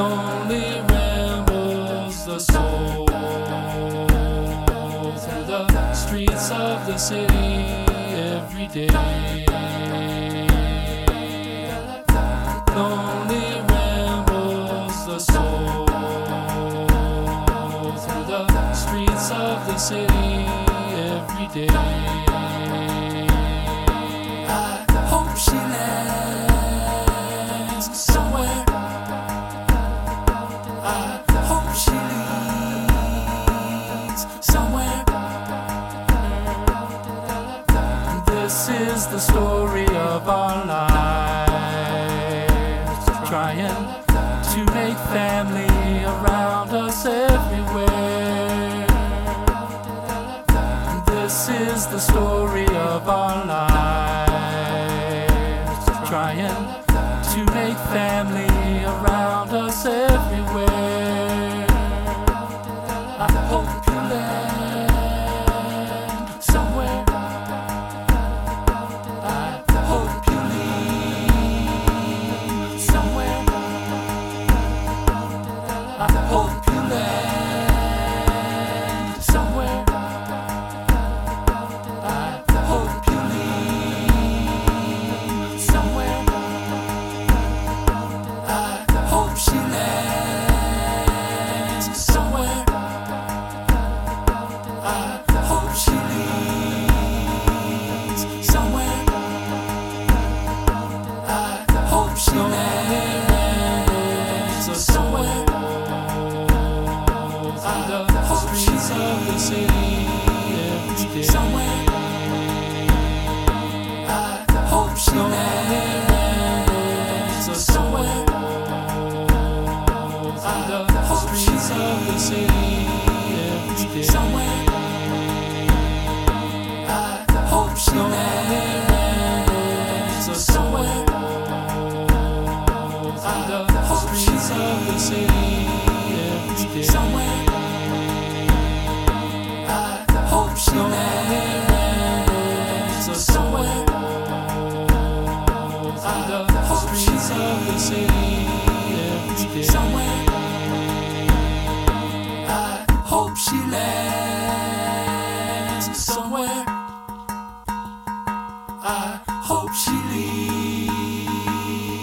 lonely rambles the soul through the streets of the city every day. Lonely rambles the soul through the streets of the city every day. Is the story of our lives, trying to make family around us everywhere. This is the story of our lives, trying to make family around us everywhere. Leads somewhere. I hope she lands somewhere. I hope she leads somewhere. I hope she lands somewhere. I hope she leads somewhere. land somewhere. I hope she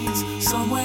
leaves somewhere.